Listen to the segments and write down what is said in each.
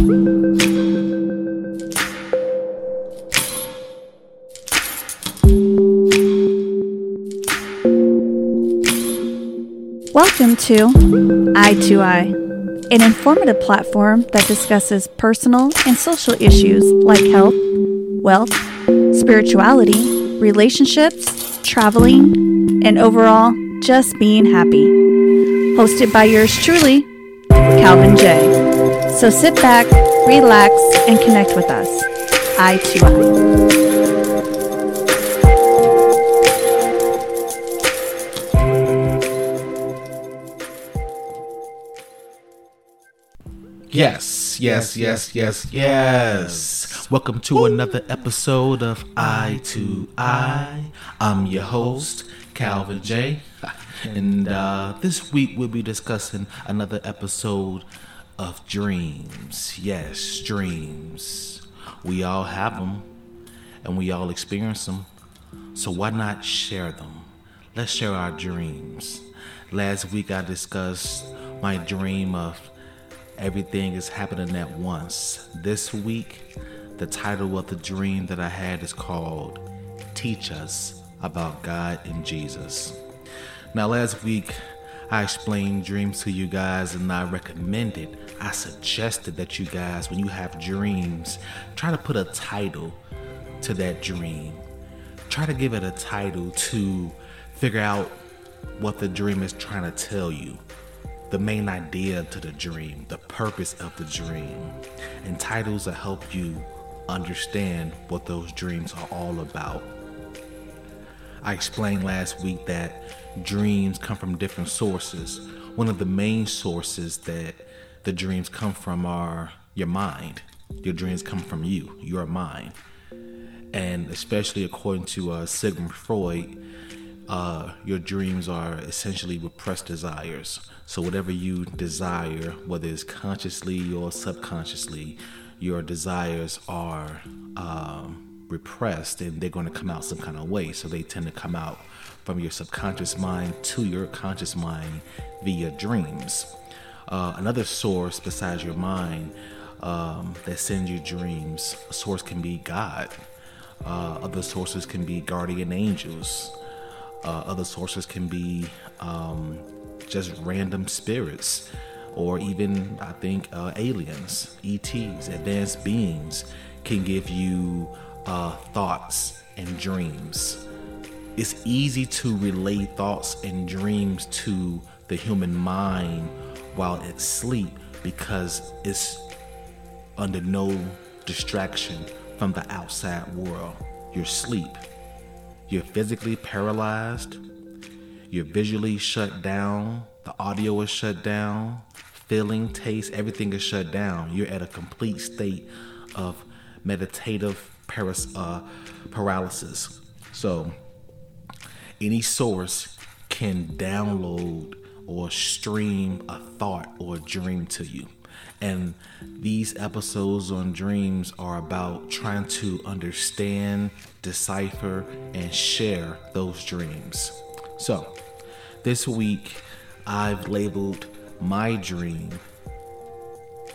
Welcome to Eye to Eye, an informative platform that discusses personal and social issues like health, wealth, spirituality, relationships, traveling, and overall, just being happy. Hosted by yours truly, Calvin J. So sit back, relax, and connect with us. Eye to Eye. Yes, yes, yes, yes, yes. Welcome to another episode of Eye to Eye. I'm your host, Calvin J. And uh, this week we'll be discussing another episode of dreams. Yes, dreams. We all have them and we all experience them. So why not share them? Let's share our dreams. Last week I discussed my dream of everything is happening at once. This week, the title of the dream that I had is called Teach Us About God and Jesus. Now, last week, I explained dreams to you guys and I recommended, I suggested that you guys, when you have dreams, try to put a title to that dream. Try to give it a title to figure out what the dream is trying to tell you the main idea to the dream, the purpose of the dream, and titles that help you understand what those dreams are all about. I explained last week that dreams come from different sources. One of the main sources that the dreams come from are your mind. Your dreams come from you, your mind. And especially according to uh, Sigmund Freud, uh, your dreams are essentially repressed desires. So, whatever you desire, whether it's consciously or subconsciously, your desires are um, repressed and they're going to come out some kind of way. So, they tend to come out from your subconscious mind to your conscious mind via dreams. Uh, another source besides your mind um, that sends you dreams, a source can be God. Uh, other sources can be guardian angels. Uh, other sources can be um, just random spirits, or even, I think, uh, aliens, ETs, advanced beings can give you uh, thoughts and dreams. It's easy to relay thoughts and dreams to the human mind while it's sleep because it's under no distraction from the outside world. You're asleep. You're physically paralyzed. You're visually shut down. The audio is shut down. Feeling, taste, everything is shut down. You're at a complete state of meditative paras- uh, paralysis. So, any source can download or stream a thought or a dream to you. And these episodes on dreams are about trying to understand, decipher, and share those dreams. So, this week I've labeled my dream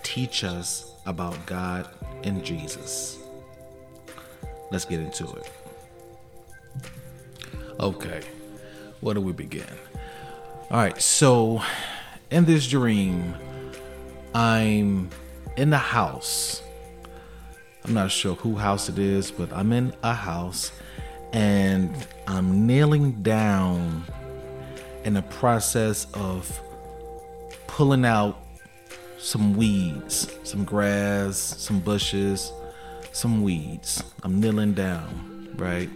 Teach Us About God and Jesus. Let's get into it. Okay, where do we begin? All right, so in this dream, I'm in the house. I'm not sure who house it is, but I'm in a house and I'm kneeling down in the process of pulling out some weeds, some grass, some bushes, some weeds. I'm kneeling down, right?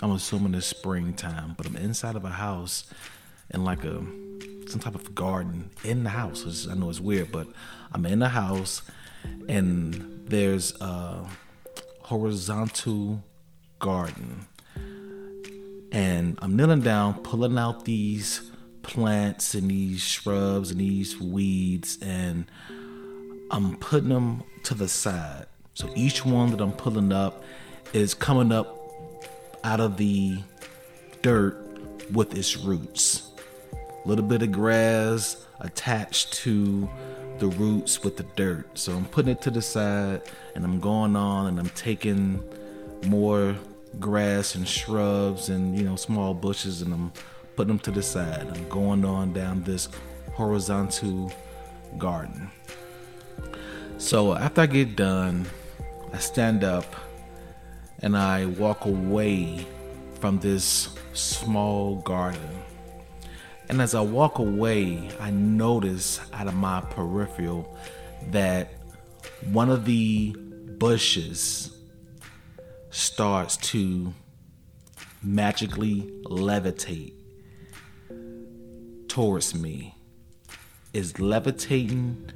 I'm assuming it's springtime, but I'm inside of a house in like a some type of garden in the house. I know it's weird, but I'm in the house and there's a horizontal garden. And I'm kneeling down, pulling out these plants and these shrubs and these weeds, and I'm putting them to the side. So each one that I'm pulling up is coming up out of the dirt with its roots. A little bit of grass attached to the roots with the dirt. So I'm putting it to the side and I'm going on and I'm taking more grass and shrubs and you know small bushes and I'm putting them to the side. I'm going on down this horizontal garden. So after I get done, I stand up and I walk away from this small garden. And as I walk away, I notice out of my peripheral that one of the bushes starts to magically levitate towards me. Is levitating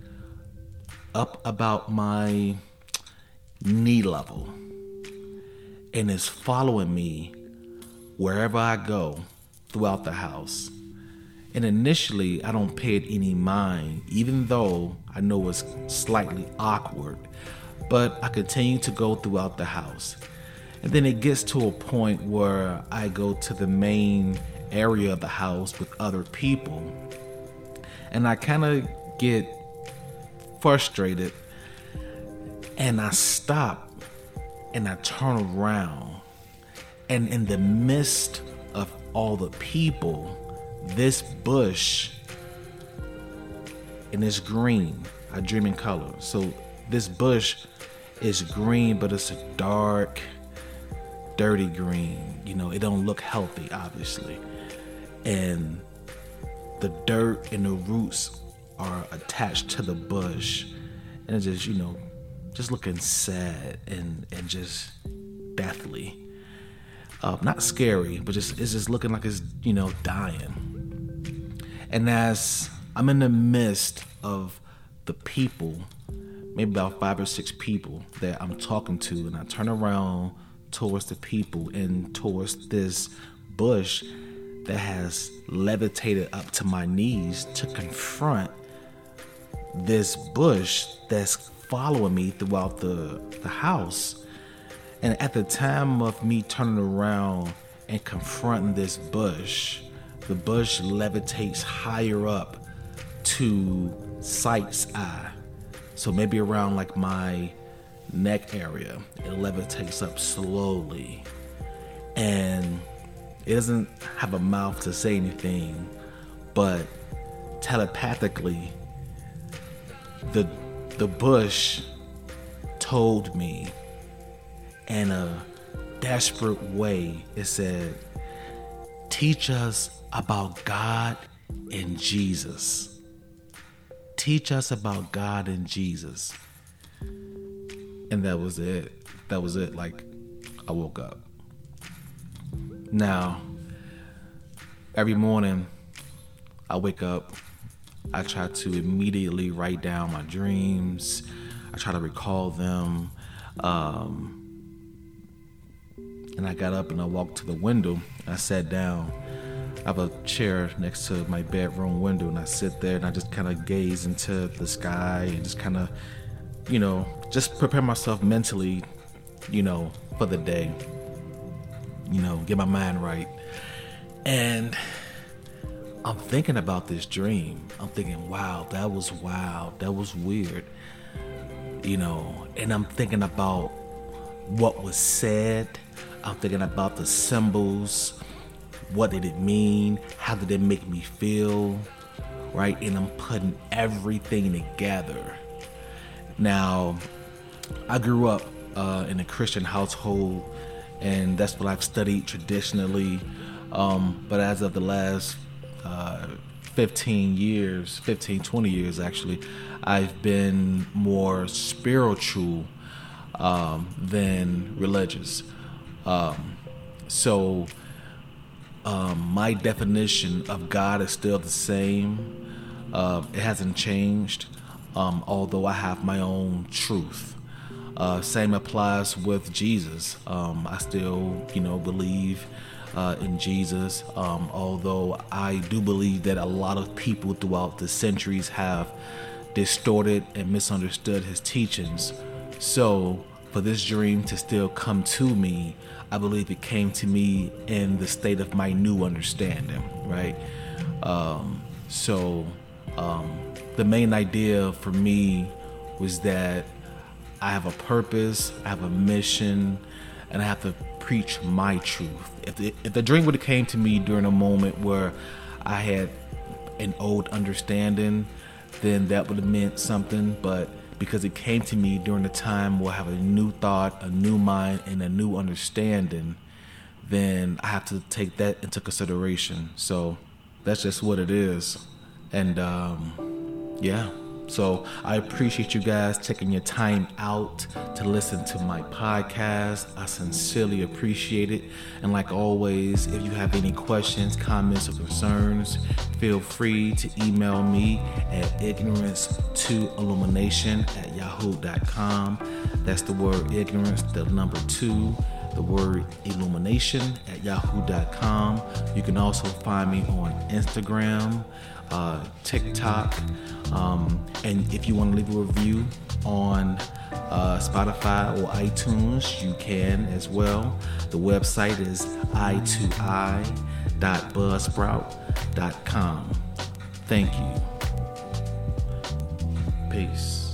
up about my knee level and is following me wherever I go throughout the house. And initially, I don't pay it any mind, even though I know it's slightly awkward. But I continue to go throughout the house. And then it gets to a point where I go to the main area of the house with other people. And I kind of get frustrated and I stop and I turn around. And in the midst of all the people, this bush and it's green. I dream in color. So this bush is green, but it's a dark, dirty green. You know, it don't look healthy, obviously. And the dirt and the roots are attached to the bush. And it's just, you know, just looking sad and, and just deathly. Uh, not scary, but just it's just looking like it's, you know, dying. And as I'm in the midst of the people, maybe about five or six people that I'm talking to, and I turn around towards the people and towards this bush that has levitated up to my knees to confront this bush that's following me throughout the, the house. And at the time of me turning around and confronting this bush, the bush levitates higher up to sight's eye. So maybe around like my neck area, it levitates up slowly. And it doesn't have a mouth to say anything, but telepathically, the the bush told me in a desperate way. It said, "Teach us about God and Jesus. Teach us about God and Jesus. And that was it. That was it. Like, I woke up. Now, every morning I wake up, I try to immediately write down my dreams, I try to recall them. Um, and I got up and I walked to the window. I sat down I have a chair next to my bedroom window, and I sit there and I just kind of gaze into the sky and just kind of, you know, just prepare myself mentally, you know, for the day. You know, get my mind right. And I'm thinking about this dream. I'm thinking, wow, that was wild. That was weird. You know, and I'm thinking about what was said. I'm thinking about the symbols what did it mean? How did it make me feel? Right? And I'm putting everything together. Now, I grew up uh, in a Christian household, and that's what I've studied traditionally. Um, but as of the last uh, 15 years, 15, 20 years actually, I've been more spiritual um, than religious. Um, so um, my definition of God is still the same. Uh, it hasn't changed, um, although I have my own truth. Uh, same applies with Jesus. Um, I still, you know, believe uh, in Jesus, um, although I do believe that a lot of people throughout the centuries have distorted and misunderstood his teachings. So, for this dream to still come to me, I believe it came to me in the state of my new understanding, right? Um, so Um, the main idea for me was that I have a purpose, I have a mission, and I have to preach my truth. If the, if the dream would have came to me during a moment where I had an old understanding, then that would have meant something. But because it came to me during the time where I have a new thought, a new mind, and a new understanding, then I have to take that into consideration. So that's just what it is. And um, yeah. So I appreciate you guys taking your time out to listen to my podcast. I sincerely appreciate it. And like always, if you have any questions, comments, or concerns, feel free to email me at ignorance2illumination at yahoo.com. That's the word ignorance, the number two the word illumination at yahoo.com. You can also find me on Instagram, uh, TikTok, um, and if you want to leave a review on uh, Spotify or iTunes, you can as well. The website is i2i.buzzsprout.com. Thank you. Peace.